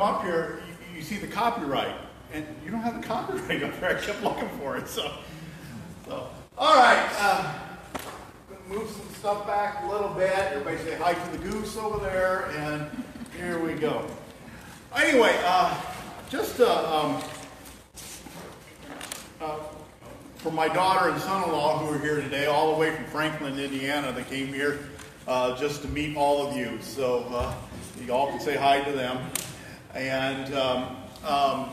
them up here, you, you see the copyright, and you don't have the copyright up there. I kept looking for it. So, so all right. Uh, move some stuff back a little bit. Everybody say hi to the goose over there, and here we go. Anyway, uh, just uh, um, uh, for my daughter and son-in-law who are here today, all the way from Franklin, Indiana, they came here uh, just to meet all of you. So uh, you all can say hi to them. And um, um,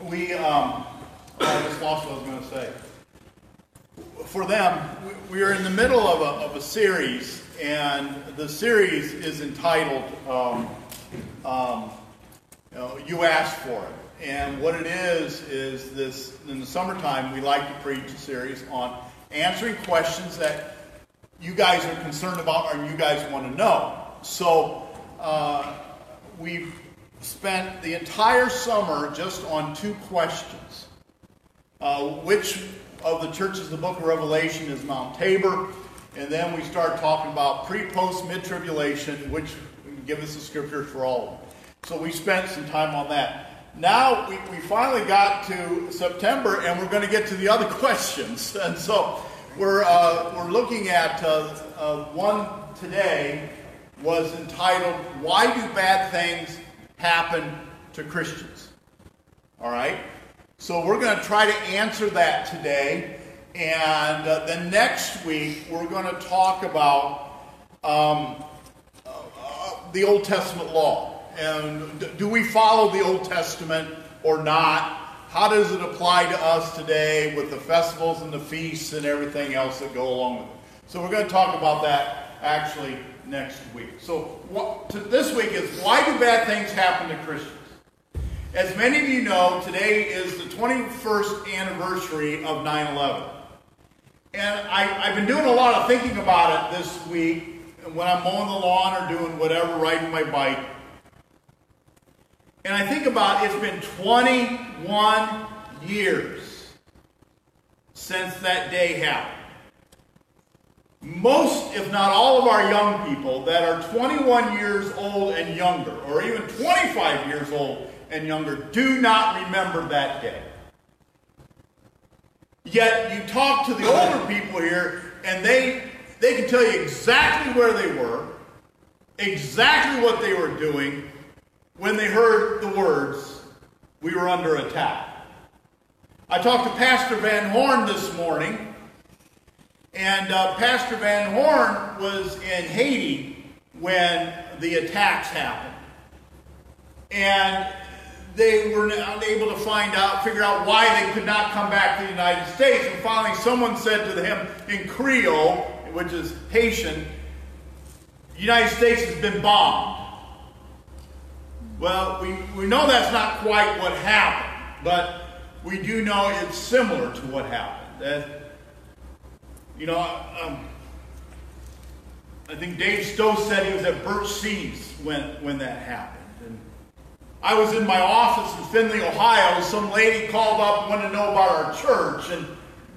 we, um, oh, I just lost what I was going to say for them, we are in the middle of a, of a series, and the series is entitled um, um, you, know, you Asked for It. And what it is, is this in the summertime, we like to preach a series on answering questions that you guys are concerned about or you guys want to know. So uh, we've spent the entire summer just on two questions. Uh, which of the churches of the book of Revelation is Mount Tabor. And then we start talking about pre, post, mid tribulation, which give us the scriptures for all of them. So we spent some time on that. Now we, we finally got to September and we're going to get to the other questions. And so we're, uh, we're looking at uh, uh, one today was entitled, Why Do Bad Things Happen to Christians? All right? So we're going to try to answer that today. And uh, the next week, we're going to talk about um, uh, the Old Testament law. And do we follow the Old Testament or not? How does it apply to us today with the festivals and the feasts and everything else that go along with it? So we're going to talk about that actually next week. So what, this week is why do bad things happen to Christians? As many of you know, today is the 21st anniversary of 9 11. And I, have been doing a lot of thinking about it this week when I'm mowing the lawn or doing whatever, riding my bike. And I think about it's been 21 years since that day happened. Most, if not all, of our young people that are 21 years old and younger, or even 25 years old and younger do not remember that day. Yet you talk to the older people here, and they, they can tell you exactly where they were, exactly what they were doing when they heard the words, We were under attack. I talked to Pastor Van Horn this morning, and uh, Pastor Van Horn was in Haiti when the attacks happened. And they were unable to find out, figure out why they could not come back to the United States. And finally, someone said to him in Creole, which is Haitian, the United States has been bombed. Well, we, we know that's not quite what happened, but we do know it's similar to what happened. That, you know, um, I think Dave Stowe said he was at Birch Seas when, when that happened. And I was in my office in Findlay, Ohio. Some lady called up wanted to know about our church. And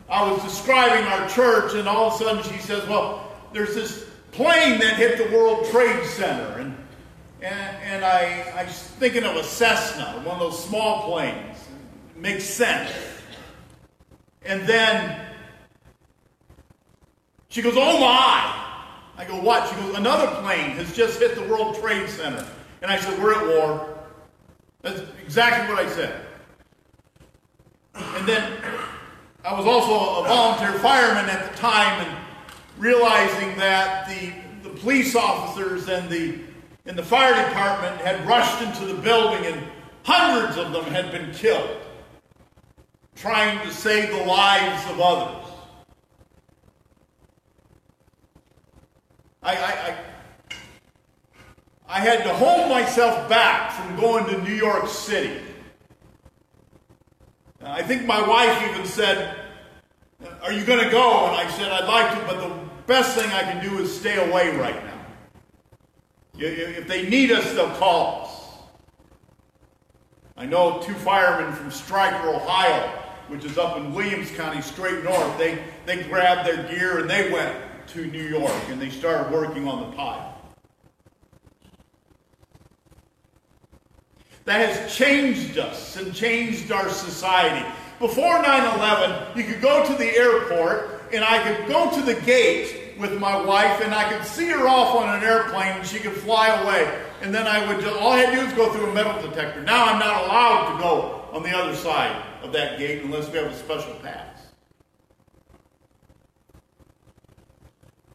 I was describing our church, and all of a sudden she says, Well, there's this plane that hit the World Trade Center. And, and, and I, I was thinking of a Cessna, one of those small planes. It makes sense. And then she goes, Oh my! I go, What? She goes, Another plane has just hit the World Trade Center. And I said, We're at war. That's exactly what I said. And then I was also a volunteer fireman at the time and realizing that the, the police officers and the, and the fire department had rushed into the building and hundreds of them had been killed trying to save the lives of others. I, I, I had to hold myself back from going to New York City. I think my wife even said, Are you going to go? And I said, I'd like to, but the best thing I can do is stay away right now. If they need us, they'll call us. I know two firemen from Stryker, Ohio, which is up in Williams County, straight north, they, they grabbed their gear and they went to New York and they started working on the pile. that has changed us and changed our society. Before 9 11, you could go to the airport and I could go to the gate with my wife and I could see her off on an airplane and she could fly away. And then I would all I had to do was go through a metal detector. Now I'm not allowed to go on the other side of that gate unless we have a special pass.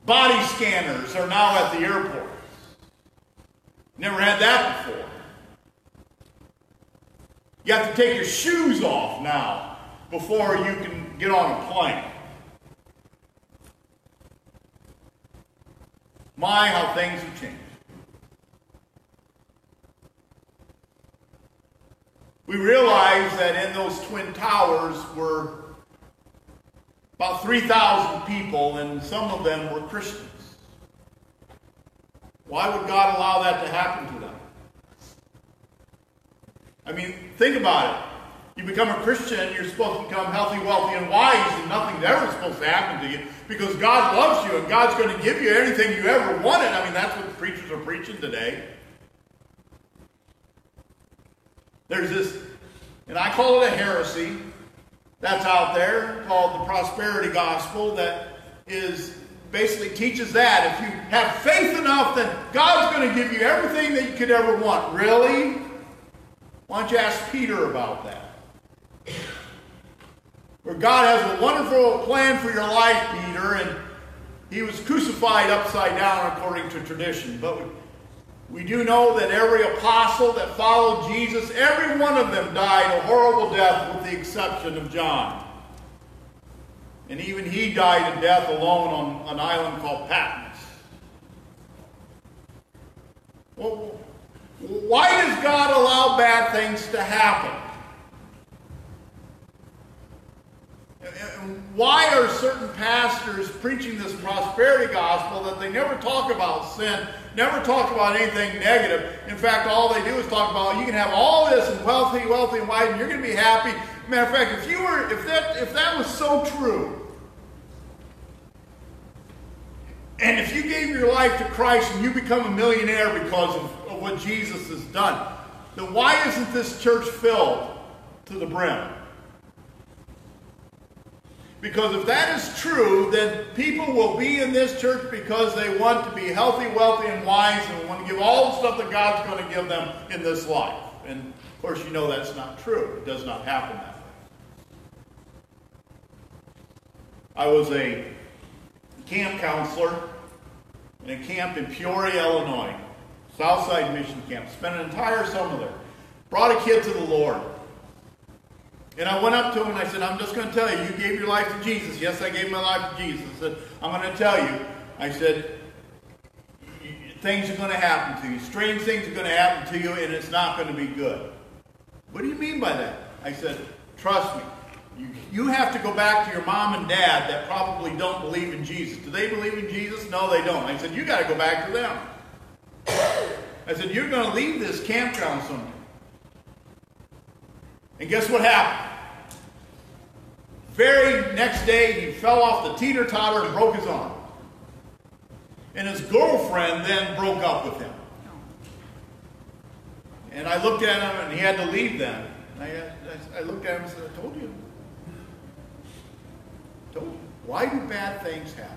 Body scanners are now at the airports. Never had that before. You have to take your shoes off now before you can get on a plane. My, how things have changed. We realize that in those twin towers were about 3,000 people, and some of them were Christians. Why would God allow that to happen to them? I mean, think about it. You become a Christian, you're supposed to become healthy, wealthy, and wise, and nothing's ever supposed to happen to you because God loves you and God's going to give you anything you ever wanted. I mean, that's what the preachers are preaching today. There's this, and I call it a heresy that's out there called the prosperity gospel that is basically teaches that if you have faith enough then God's going to give you everything that you could ever want. Really? Why don't you ask Peter about that? Where God has a wonderful plan for your life, Peter, and he was crucified upside down according to tradition. But we do know that every apostle that followed Jesus, every one of them died a horrible death with the exception of John. And even he died a death alone on an island called Patmos. Well, why does God allow bad things to happen? Why are certain pastors preaching this prosperity gospel that they never talk about sin, never talk about anything negative? In fact, all they do is talk about you can have all this and wealthy, wealthy, and wise, and you're going to be happy. Matter of fact, if you were, if that, if that was so true, and if you gave your life to Christ and you become a millionaire because of, of what Jesus has done, then why isn't this church filled to the brim? Because if that is true, then people will be in this church because they want to be healthy, wealthy, and wise and want to give all the stuff that God's going to give them in this life. And of course, you know that's not true. It does not happen that way. I was a camp counselor in a camp in Peoria, Illinois, Southside Mission Camp. Spent an entire summer there. Brought a kid to the Lord. And I went up to him and I said, I'm just going to tell you, you gave your life to Jesus. Yes, I gave my life to Jesus. I said, I'm going to tell you. I said, things are going to happen to you. Strange things are going to happen to you, and it's not going to be good. What do you mean by that? I said, trust me. You, you have to go back to your mom and dad that probably don't believe in Jesus. Do they believe in Jesus? No, they don't. I said, you got to go back to them. I said, you're going to leave this campground someday. And guess what happened? Very next day, he fell off the teeter totter and broke his arm. And his girlfriend then broke up with him. And I looked at him, and he had to leave then. I, I, looked at him and said, I told you. I told you. Why do bad things happen?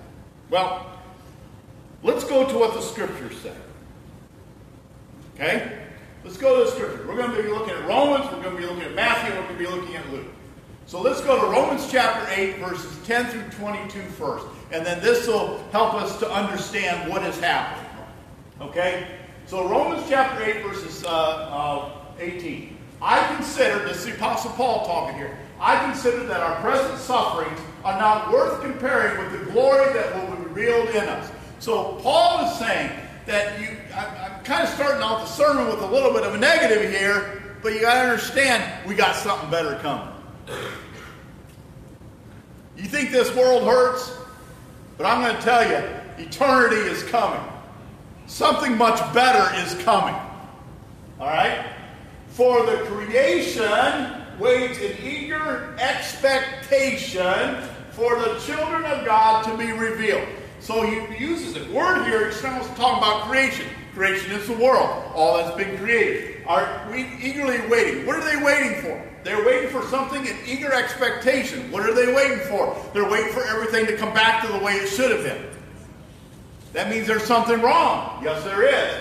Well, let's go to what the scriptures say. Okay? Let's go to the scripture. We're going to be looking at Romans, we're going to be looking at Matthew, we're going to be looking at Luke. So let's go to Romans chapter 8, verses 10 through 22 first. And then this will help us to understand what has happened. Okay? So Romans chapter 8, verses uh, uh, 18. I consider, this is the Apostle Paul talking here, I consider that our present sufferings are not worth comparing with the glory that will be revealed in us. So Paul is saying that you, I, kind of starting off the sermon with a little bit of a negative here, but you got to understand we got something better coming. You think this world hurts? But I'm going to tell you, eternity is coming. Something much better is coming. All right? For the creation waits in eager expectation for the children of God to be revealed. So he uses a word here, he's talking about creation. Creation is the world, all that's been created. are we eagerly waiting. What are they waiting for? They're waiting for something in eager expectation. What are they waiting for? They're waiting for everything to come back to the way it should have been. That means there's something wrong. Yes, there is.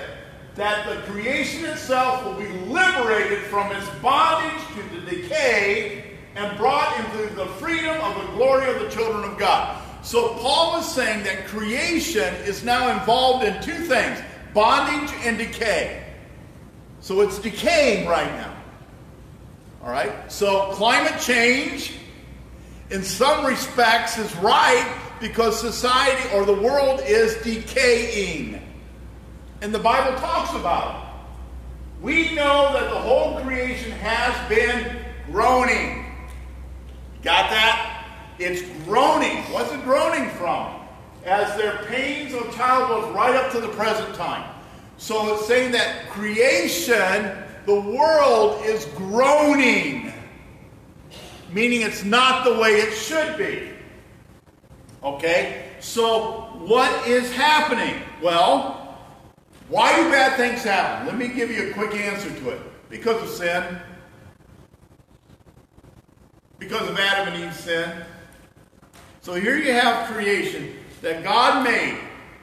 That the creation itself will be liberated from its bondage to the decay and brought into the freedom of the glory of the children of God. So Paul is saying that creation is now involved in two things bondage and decay. So it's decaying right now. All right? So climate change, in some respects, is right because society or the world is decaying. And the Bible talks about it. We know that the whole creation has been groaning. Got that? It's groaning. What's it groaning from? As their pains of childbirth right up to the present time. So it's saying that creation, the world is groaning, meaning it's not the way it should be. Okay? So what is happening? Well, why do bad things happen? Let me give you a quick answer to it. Because of sin. Because of Adam and Eve's sin. So here you have creation that God made,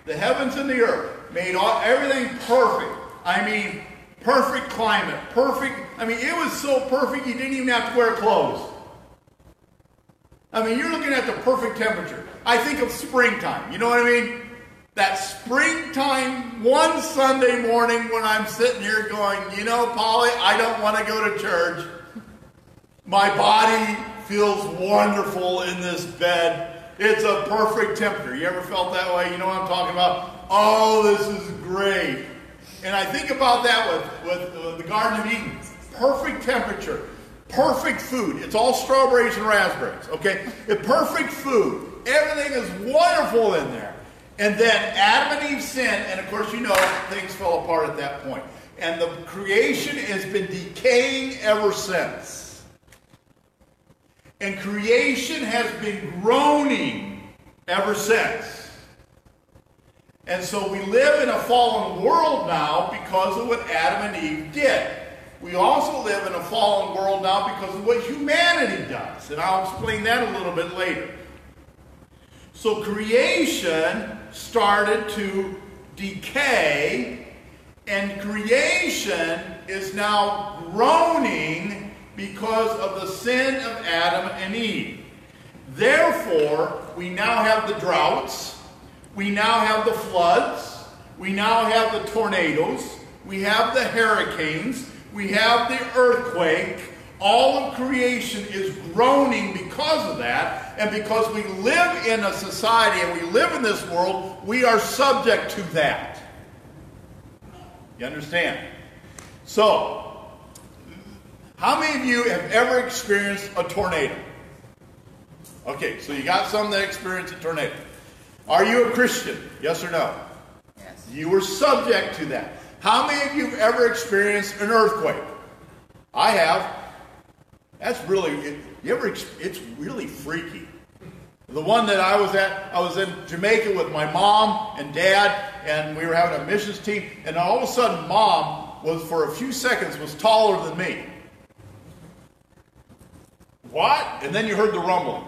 the heavens and the earth made all, everything perfect. I mean, perfect climate, perfect. I mean, it was so perfect you didn't even have to wear clothes. I mean, you're looking at the perfect temperature. I think of springtime. You know what I mean? That springtime, one Sunday morning when I'm sitting here going, you know, Polly, I don't want to go to church. My body feels wonderful in this bed. It's a perfect temperature. You ever felt that way? You know what I'm talking about? oh, this is great. And I think about that with, with uh, the Garden of Eden. Perfect temperature, perfect food. It's all strawberries and raspberries, okay? Perfect food. Everything is wonderful in there. And then Adam and Eve sinned, and of course, you know, things fell apart at that point. And the creation has been decaying ever since. And creation has been groaning ever since. And so we live in a fallen world now because of what Adam and Eve did. We also live in a fallen world now because of what humanity does. And I'll explain that a little bit later. So creation started to decay, and creation is now groaning because of the sin of Adam and Eve. Therefore, we now have the droughts we now have the floods. We now have the tornadoes. We have the hurricanes. We have the earthquake. All of creation is groaning because of that. And because we live in a society and we live in this world, we are subject to that. You understand? So, how many of you have ever experienced a tornado? Okay, so you got some that experienced a tornado. Are you a Christian? Yes or no? Yes. You were subject to that. How many of you have ever experienced an earthquake? I have. That's really, you ever, it's really freaky. The one that I was at, I was in Jamaica with my mom and dad, and we were having a missions team, and all of a sudden, mom was, for a few seconds, was taller than me. What? And then you heard the rumbling.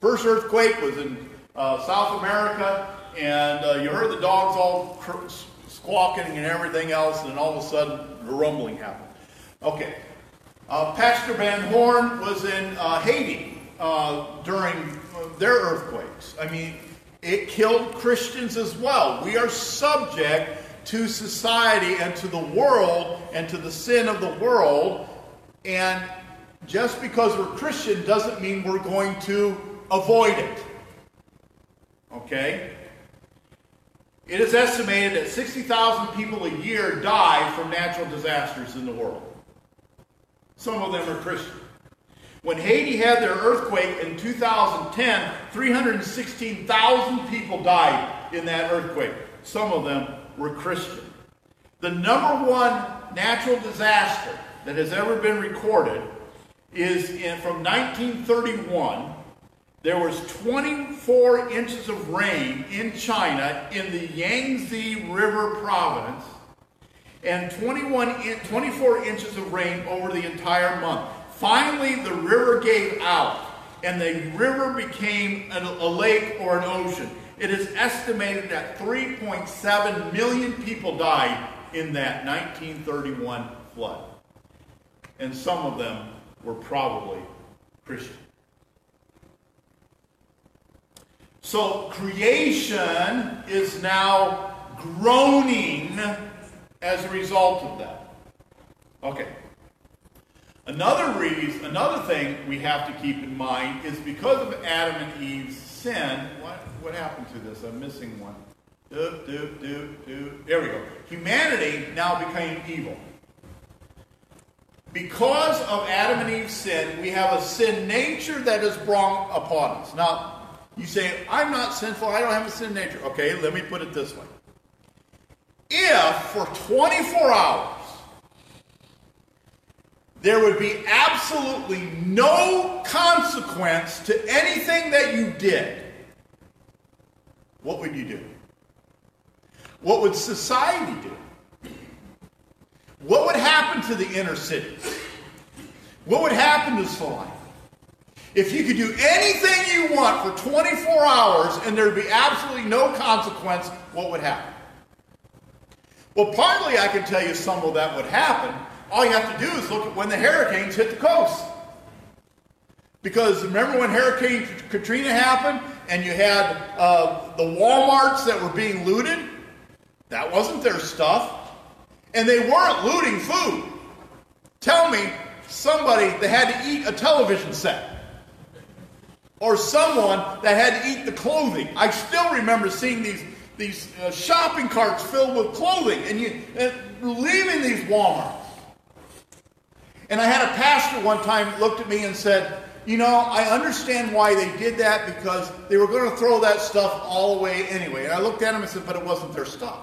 First earthquake was in uh, South America, and uh, you heard the dogs all cr- squawking and everything else, and all of a sudden, the rumbling happened. Okay. Uh, Pastor Van Horn was in uh, Haiti uh, during their earthquakes. I mean, it killed Christians as well. We are subject to society and to the world and to the sin of the world. And just because we're Christian doesn't mean we're going to avoid it. Okay? It is estimated that 60,000 people a year die from natural disasters in the world. Some of them are Christian. When Haiti had their earthquake in 2010, 316,000 people died in that earthquake. Some of them were Christian. The number one natural disaster that has ever been recorded is in, from 1931 there was 24 inches of rain in China in the Yangtze River province, and 21 in, 24 inches of rain over the entire month. Finally, the river gave out, and the river became a, a lake or an ocean. It is estimated that 3.7 million people died in that 1931 flood. And some of them were probably Christian. So creation is now groaning as a result of that. Okay. Another reason, another thing we have to keep in mind is because of Adam and Eve's sin. What, what happened to this? I'm missing one. Do, do, do, do. There we go. Humanity now became evil. Because of Adam and Eve's sin, we have a sin nature that is brought upon us. Now, you say, I'm not sinful, I don't have a sin nature. Okay, let me put it this way. If for 24 hours there would be absolutely no consequence to anything that you did, what would you do? What would society do? What would happen to the inner city? What would happen to Celina? If you could do anything you want for 24 hours and there'd be absolutely no consequence, what would happen? Well, partly I can tell you some of that would happen. All you have to do is look at when the hurricanes hit the coast. Because remember when Hurricane Katrina happened and you had uh, the Walmarts that were being looted? That wasn't their stuff. And they weren't looting food. Tell me somebody that had to eat a television set. Or someone that had to eat the clothing. I still remember seeing these, these uh, shopping carts filled with clothing and you uh, leaving these Walmarts. And I had a pastor one time looked at me and said, you know, I understand why they did that because they were going to throw that stuff all away anyway. And I looked at him and said, but it wasn't their stuff.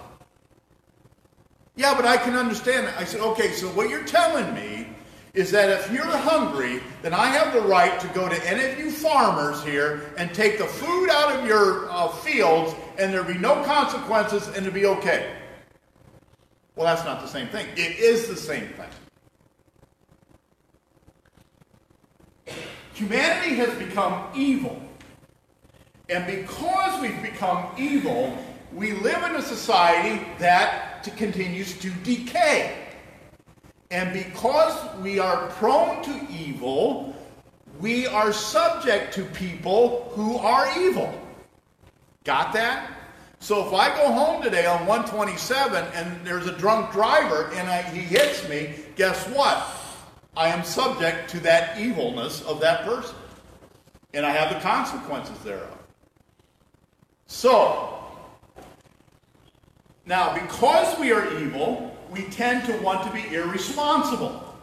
Yeah, but I can understand it. I said, okay, so what you're telling me is that if you're hungry, then I have the right to go to any of you farmers here and take the food out of your uh, fields and there'll be no consequences and it'll be okay. Well, that's not the same thing. It is the same thing. Humanity has become evil. And because we've become evil, we live in a society that continues to decay. And because we are prone to evil, we are subject to people who are evil. Got that? So if I go home today on 127 and there's a drunk driver and I, he hits me, guess what? I am subject to that evilness of that person. And I have the consequences thereof. So, now because we are evil, we tend to want to be irresponsible.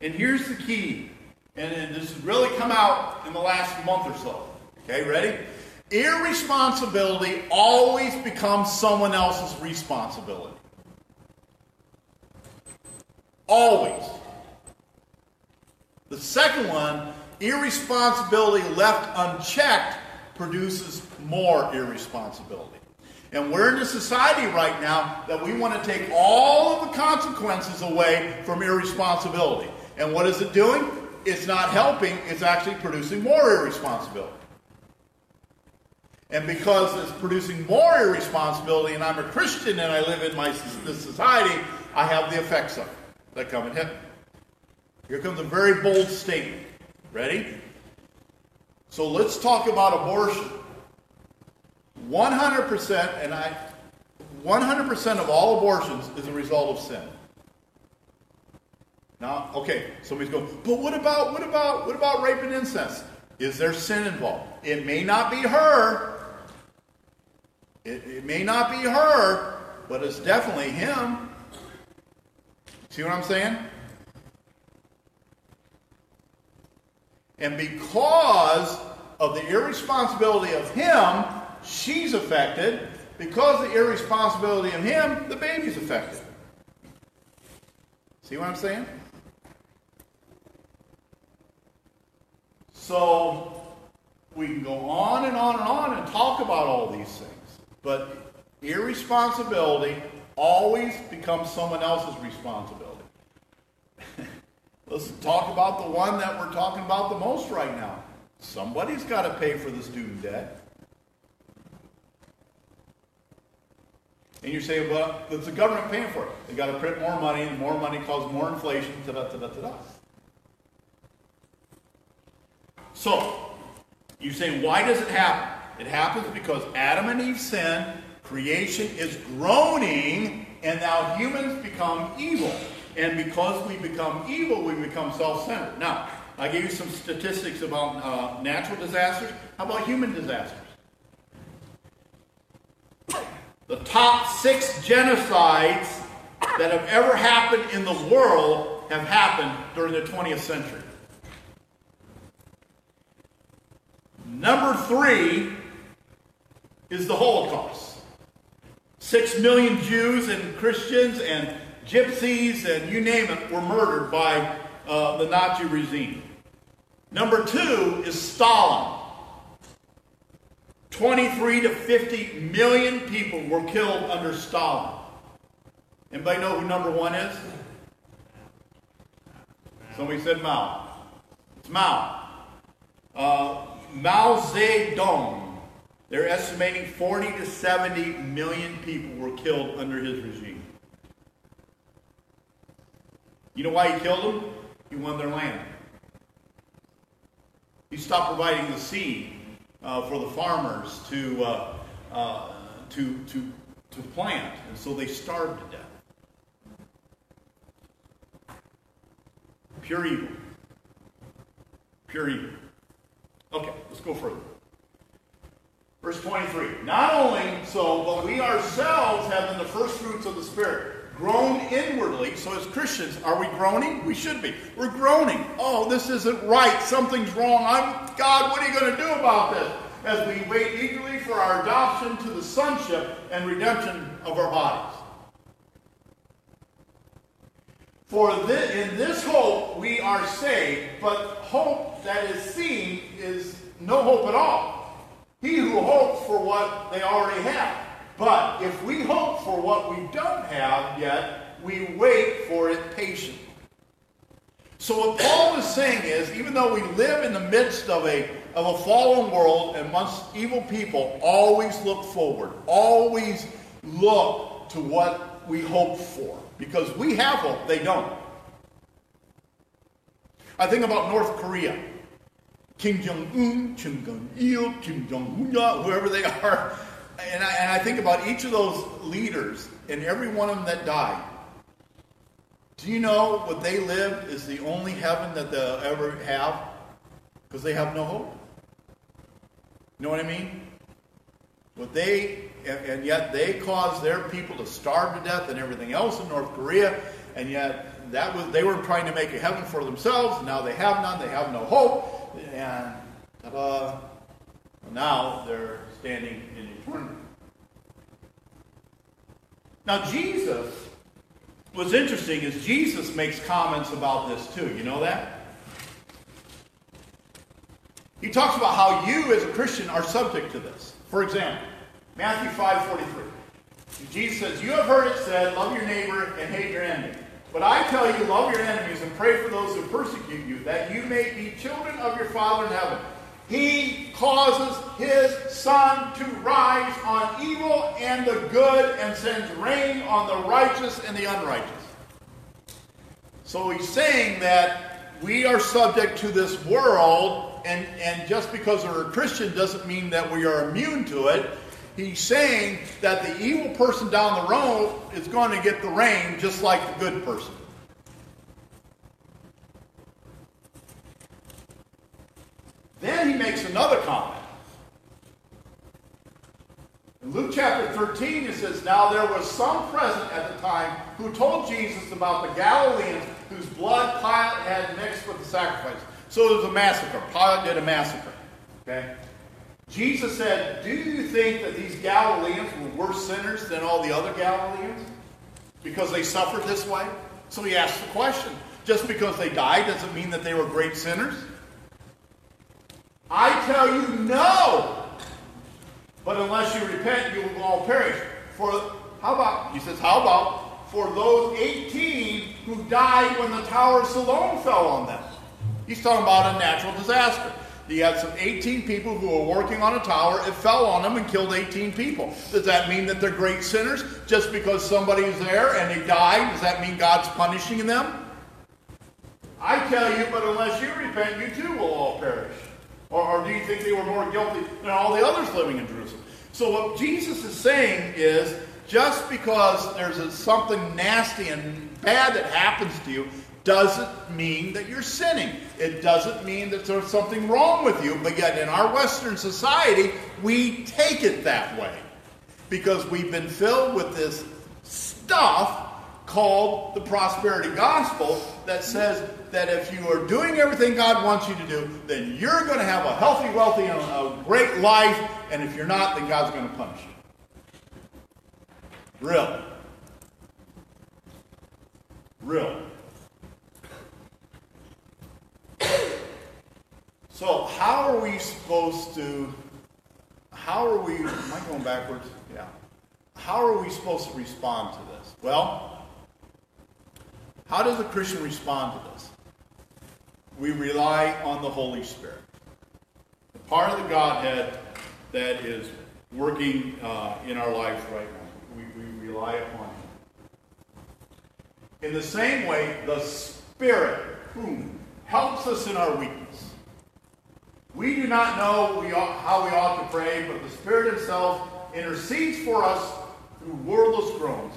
And here's the key, and this has really come out in the last month or so. Okay, ready? Irresponsibility always becomes someone else's responsibility. Always. The second one, irresponsibility left unchecked produces more irresponsibility. And we're in a society right now that we want to take all of the consequences away from irresponsibility. And what is it doing? It's not helping, it's actually producing more irresponsibility. And because it's producing more irresponsibility, and I'm a Christian and I live in my this society, I have the effects of it that come and hit me. Here comes a very bold statement. Ready? So let's talk about abortion. 100%, and I, 100% of all abortions is a result of sin. Now, okay, somebody's going, but what about, what about, what about rape and incest? Is there sin involved? It may not be her. It, it may not be her, but it's definitely him. See what I'm saying? And because of the irresponsibility of him, she's affected. Because of the irresponsibility of him, the baby's affected. See what I'm saying? So we can go on and on and on and talk about all these things. But irresponsibility always becomes someone else's responsibility. Let's talk about the one that we're talking about the most right now. Somebody's got to pay for the student debt. And you're saying, well, it's the government paying for it. They got to print more money, and more money causes more inflation, ta da ta da ta da. So, you're saying, why does it happen? It happens because Adam and Eve sin, creation is groaning, and now humans become evil. And because we become evil, we become self centered. Now, I gave you some statistics about uh, natural disasters. How about human disasters? The top six genocides that have ever happened in the world have happened during the 20th century. Number three is the Holocaust. Six million Jews and Christians and gypsies and you name it were murdered by uh, the Nazi regime. Number two is Stalin. 23 to 50 million people were killed under Stalin. Anybody know who number one is? Somebody said Mao. It's Mao. Uh, Mao Zedong. They're estimating 40 to 70 million people were killed under his regime. You know why he killed them? He won their land. He stopped providing the seed for the farmers to, uh, uh, to, to, to plant, and so they starved to death. Pure evil. Pure evil. Okay, let's go further. Verse 23. Not only so, but we ourselves have been the first fruits of the Spirit groan inwardly. So, as Christians, are we groaning? We should be. We're groaning. Oh, this isn't right. Something's wrong. I'm God. What are you going to do about this? As we wait eagerly for our adoption to the sonship and redemption of our bodies. For this, in this hope we are saved, but hope that is seen is no hope at all. He who hopes for what they already have. But if we hope for what we don't have yet, we wait for it patiently. So what Paul is saying is, even though we live in the midst of a, of a fallen world and amongst evil people, always look forward. Always look to what we hope for. Because we have hope, they don't. I think about North Korea. Kim Jong Un, Kim Jong Il, Kim Jong Un, whoever they are and I, and I think about each of those leaders and every one of them that died. Do you know what they live is the only heaven that they'll ever have? Because they have no hope. You know what I mean? What they and, and yet they caused their people to starve to death and everything else in North Korea, and yet that was they were trying to make a heaven for themselves. Now they have none. They have no hope, and now they're standing in eternity. Now, Jesus, what's interesting is Jesus makes comments about this too. You know that? He talks about how you as a Christian are subject to this. For example, Matthew 5:43. Jesus says, You have heard it said, love your neighbor and hate your enemy. But I tell you, love your enemies and pray for those who persecute you, that you may be children of your Father in heaven. He causes his sun to rise on evil and the good and sends rain on the righteous and the unrighteous. So he's saying that we are subject to this world, and, and just because we're a Christian doesn't mean that we are immune to it. He's saying that the evil person down the road is going to get the rain just like the good person. Then he makes another comment. In Luke chapter 13, it says, Now there was some present at the time who told Jesus about the Galileans whose blood Pilate had mixed with the sacrifice. So there was a massacre. Pilate did a massacre. Okay? Jesus said, Do you think that these Galileans were worse sinners than all the other Galileans? Because they suffered this way? So he asked the question. Just because they died doesn't mean that they were great sinners? I tell you, no. But unless you repent, you will all perish. For how about, he says, how about for those 18 who died when the Tower of Siloam fell on them? He's talking about a natural disaster. You had some 18 people who were working on a tower. It fell on them and killed 18 people. Does that mean that they're great sinners just because somebody's there and they died? Does that mean God's punishing them? I tell you, but unless you repent, you too will all perish. Or, or do you think they were more guilty than all the others living in Jerusalem? So what Jesus is saying is just because there's a, something nasty and bad that happens to you doesn't mean that you're sinning. It doesn't mean that there's something wrong with you, but yet in our Western society, we take it that way. Because we've been filled with this stuff called the prosperity gospel that says that if you are doing everything God wants you to do, then you're going to have a healthy, wealthy, and a great life, and if you're not, then God's going to punish you. Really. Really. So, how are we supposed to, how are we, am I going backwards? Yeah. How are we supposed to respond to this? Well, how does a Christian respond to this? We rely on the Holy Spirit. The part of the Godhead that is working uh, in our lives right now. We, we rely upon Him. In the same way, the Spirit, whom helps us in our weakness. We do not know we ought, how we ought to pray, but the Spirit Himself intercedes for us through wordless groans.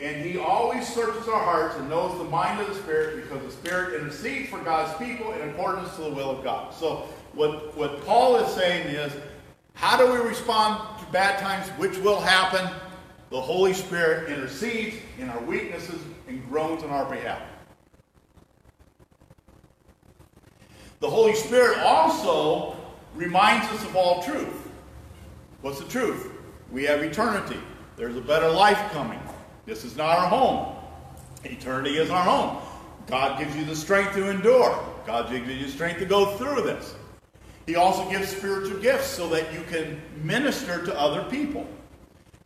And He always searches our hearts and knows the mind of the Spirit because the Spirit intercedes for God's people in accordance to the will of God. So, what, what Paul is saying is how do we respond to bad times, which will happen? The Holy Spirit intercedes in our weaknesses and groans on our behalf. The Holy Spirit also reminds us of all truth. What's the truth? We have eternity. There's a better life coming. This is not our home. Eternity is our home. God gives you the strength to endure. God gives you the strength to go through this. He also gives spiritual gifts so that you can minister to other people.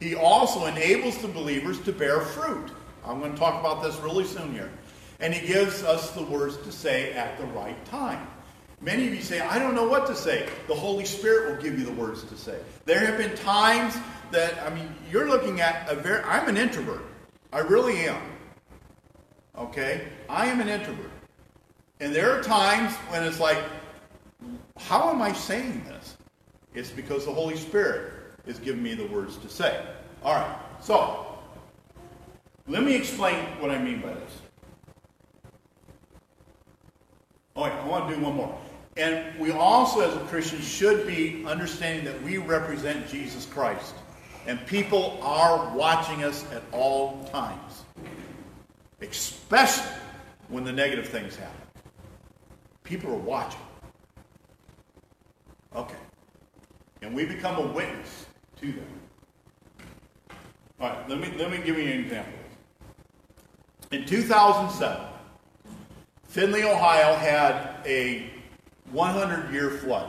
He also enables the believers to bear fruit. I'm going to talk about this really soon here. And he gives us the words to say at the right time. Many of you say, I don't know what to say. The Holy Spirit will give you the words to say. There have been times that, I mean, you're looking at a very, I'm an introvert. I really am. Okay? I am an introvert. And there are times when it's like, how am I saying this? It's because the Holy Spirit is giving me the words to say. All right, so let me explain what I mean by this. Oh, I want to do one more. And we also, as a Christian, should be understanding that we represent Jesus Christ. And people are watching us at all times, especially when the negative things happen. People are watching. Okay. And we become a witness to them. All right, let me, let me give you an example. In 2007, Findlay, Ohio had a 100 year flood.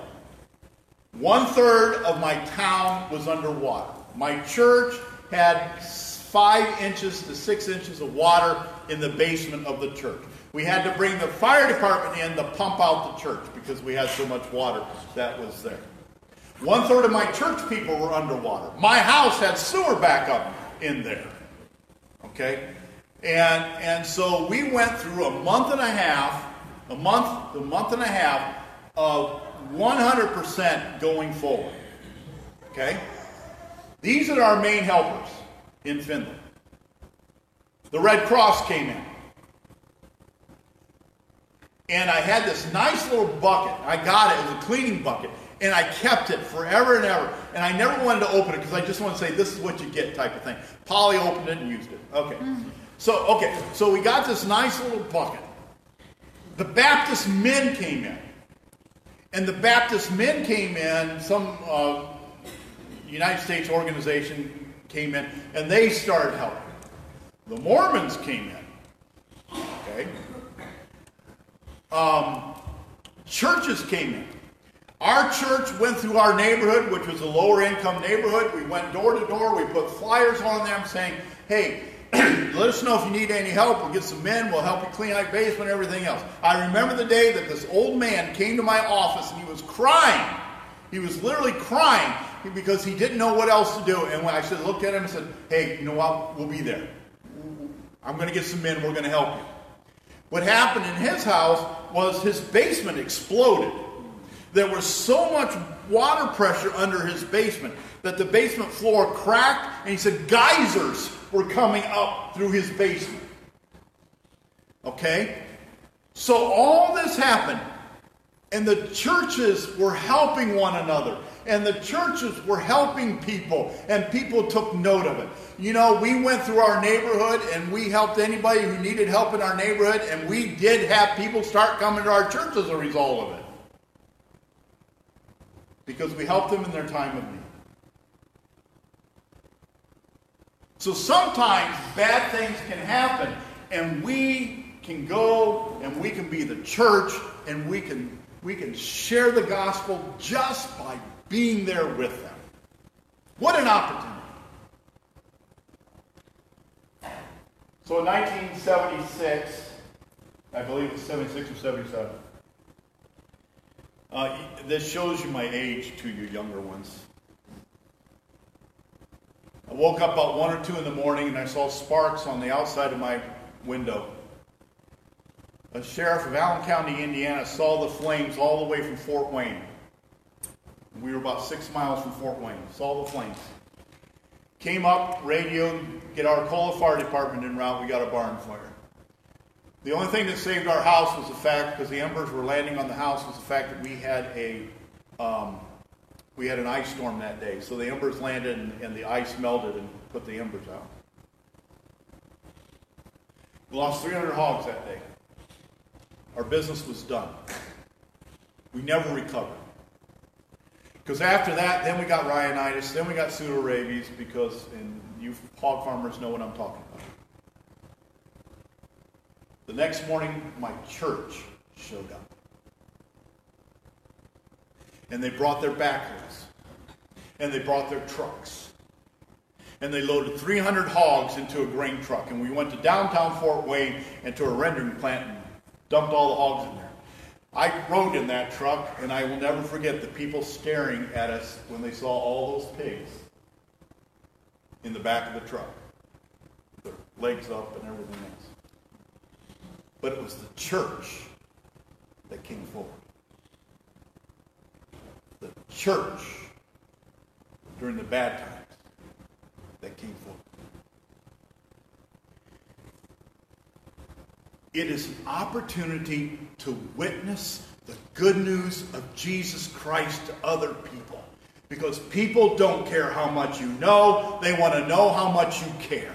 One third of my town was underwater. My church had five inches to six inches of water in the basement of the church. We had to bring the fire department in to pump out the church because we had so much water that was there. One third of my church people were underwater. My house had sewer backup in there. Okay? And, and so we went through a month and a half, a month, a month and a half of 100% going forward. Okay? These are our main helpers in Findlay. The Red Cross came in. And I had this nice little bucket. I got it. It was a cleaning bucket. And I kept it forever and ever. And I never wanted to open it because I just want to say, this is what you get type of thing. Polly opened it and used it. Okay. Mm-hmm. So, okay. So we got this nice little bucket. The Baptist men came in. And the Baptist men came in, some uh, United States organization came in, and they started helping. The Mormons came in. Okay. Um, churches came in. Our church went through our neighborhood, which was a lower income neighborhood. We went door to door. We put flyers on them saying, hey, let us know if you need any help. We'll get some men. We'll help you clean out your basement, and everything else. I remember the day that this old man came to my office and he was crying. He was literally crying because he didn't know what else to do. And when I said, looked at him and said, hey, you know what? We'll be there. I'm going to get some men. We're going to help you. What happened in his house was his basement exploded. There was so much water pressure under his basement that the basement floor cracked, and he said geysers were coming up through his basement. Okay? So all this happened, and the churches were helping one another, and the churches were helping people, and people took note of it. You know, we went through our neighborhood and we helped anybody who needed help in our neighborhood, and we did have people start coming to our church as a result of it. Because we helped them in their time of need. So sometimes bad things can happen, and we can go and we can be the church and we can we can share the gospel just by being there with them. What an opportunity. So in 1976, I believe it was 76 or 77, uh, this shows you my age to you younger ones. I woke up about 1 or 2 in the morning and I saw sparks on the outside of my window. A sheriff of Allen County, Indiana, saw the flames all the way from Fort Wayne. We were about six miles from Fort Wayne. Saw the flames. Came up, radioed, get our Arcola Fire Department in route. We got a barn fire. The only thing that saved our house was the fact, because the embers were landing on the house, was the fact that we had a um, we had an ice storm that day. So the embers landed and, and the ice melted and put the embers out. We lost 300 hogs that day. Our business was done. We never recovered. Because after that, then we got rhinitis, then we got pseudorabies, because, and you hog farmers know what I'm talking about. The next morning, my church showed up. And they brought their backhoes. And they brought their trucks. And they loaded 300 hogs into a grain truck. And we went to downtown Fort Wayne and to a rendering plant dumped all the hogs in there. I rode in that truck, and I will never forget the people staring at us when they saw all those pigs in the back of the truck, their legs up and everything else. But it was the church that came forward. The church during the bad times that came forward. It is an opportunity to witness the good news of Jesus Christ to other people. Because people don't care how much you know, they want to know how much you care.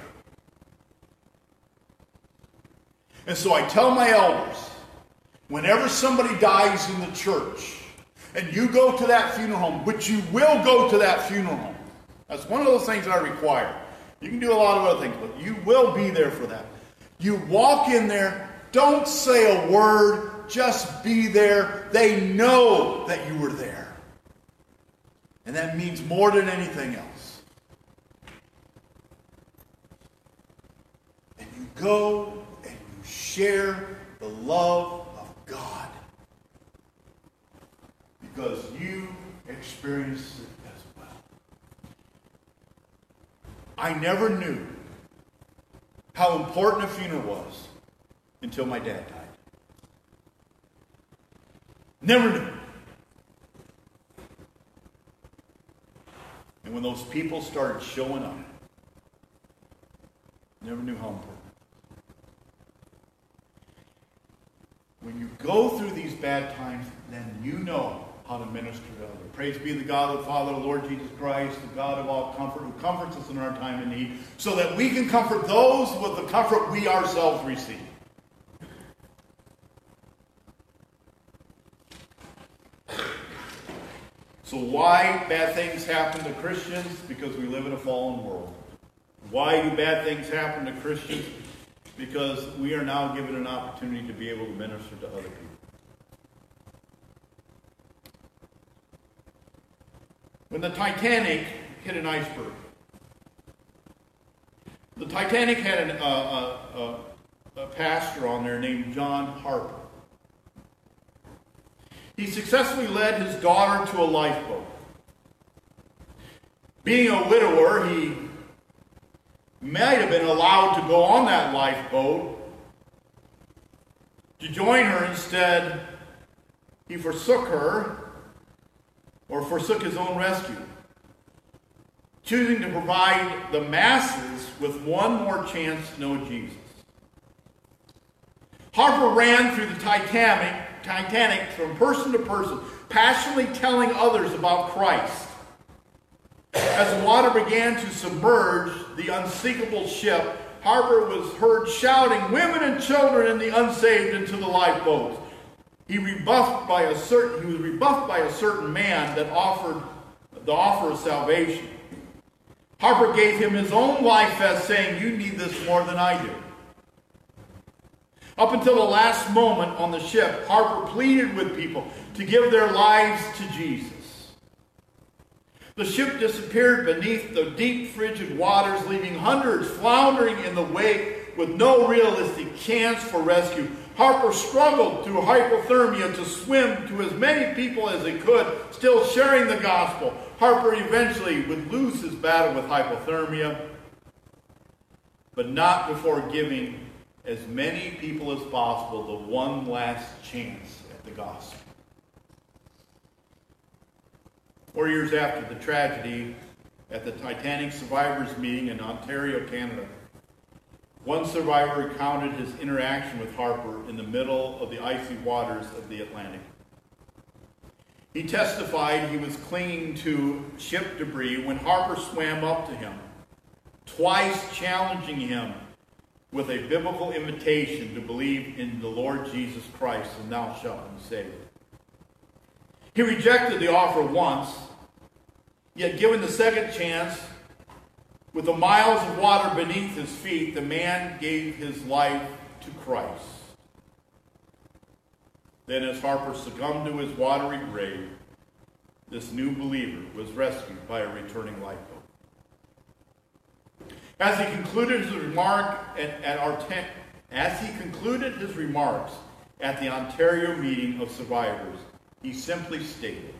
And so I tell my elders whenever somebody dies in the church, and you go to that funeral home, but you will go to that funeral home. That's one of those things I require. You can do a lot of other things, but you will be there for that. You walk in there, don't say a word, just be there. They know that you were there. And that means more than anything else. And you go and you share the love of God because you experienced it as well. I never knew how important a funeral was until my dad died. Never knew. And when those people started showing up, never knew how important. When you go through these bad times, then you know how to minister to others. Praise be the God, of the Father, the Lord Jesus Christ, the God of all comfort, who comforts us in our time of need, so that we can comfort those with the comfort we ourselves receive. So, why bad things happen to Christians? Because we live in a fallen world. Why do bad things happen to Christians? because we are now given an opportunity to be able to minister to other people. When the Titanic hit an iceberg. The Titanic had an, uh, uh, uh, a pastor on there named John Harper. He successfully led his daughter to a lifeboat. Being a widower, he might have been allowed to go on that lifeboat. To join her instead, he forsook her or forsook his own rescue, choosing to provide the masses with one more chance to know Jesus. Harper ran through the Titanic, Titanic from person to person, passionately telling others about Christ. As the water began to submerge the unsinkable ship, Harper was heard shouting, Women and children and the unsaved into the lifeboats. He rebuffed by a certain he was rebuffed by a certain man that offered the offer of salvation. Harper gave him his own life as saying, You need this more than I do. Up until the last moment on the ship, Harper pleaded with people to give their lives to Jesus. The ship disappeared beneath the deep, frigid waters, leaving hundreds floundering in the wake with no realistic chance for rescue. Harper struggled through hypothermia to swim to as many people as he could, still sharing the gospel. Harper eventually would lose his battle with hypothermia, but not before giving as many people as possible the one last chance at the gospel. Four years after the tragedy at the Titanic survivors meeting in Ontario, Canada, one survivor recounted his interaction with Harper in the middle of the icy waters of the Atlantic. He testified he was clinging to ship debris when Harper swam up to him, twice challenging him with a biblical invitation to believe in the Lord Jesus Christ and thou shalt be saved. He rejected the offer once, yet given the second chance, with the miles of water beneath his feet, the man gave his life to Christ. Then, as Harper succumbed to his watery grave, this new believer was rescued by a returning lifeboat. As he concluded his remark at, at our tent, as he concluded his remarks at the Ontario meeting of survivors, he simply stated,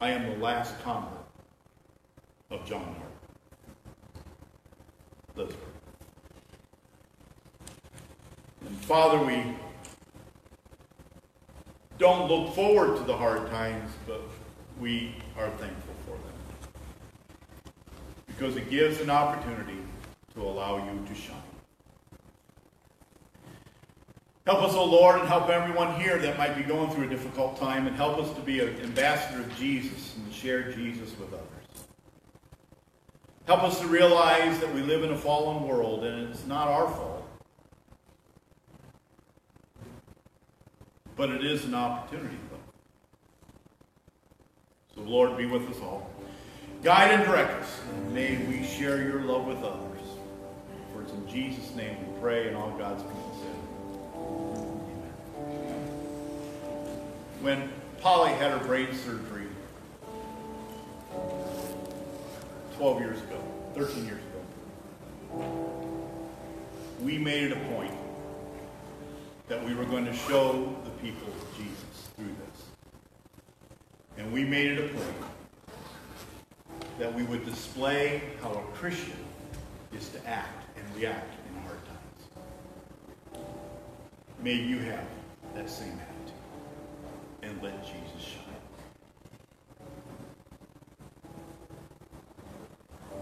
I am the last convert of John Harper. Let's pray. And Father, we don't look forward to the hard times, but we are thankful for them. Because it gives an opportunity to allow you to shine. Help us, O oh Lord, and help everyone here that might be going through a difficult time, and help us to be an ambassador of Jesus and to share Jesus with others. Help us to realize that we live in a fallen world, and it's not our fault. But it is an opportunity, though. So, Lord, be with us all. Guide and direct us, and may we share your love with others. For it's in Jesus' name we pray, and all God's people when Polly had her brain surgery 12 years ago, 13 years ago, we made it a point that we were going to show the people Jesus through this. And we made it a point that we would display how a Christian is to act and react in hard times. May you have that same attitude and let Jesus shine.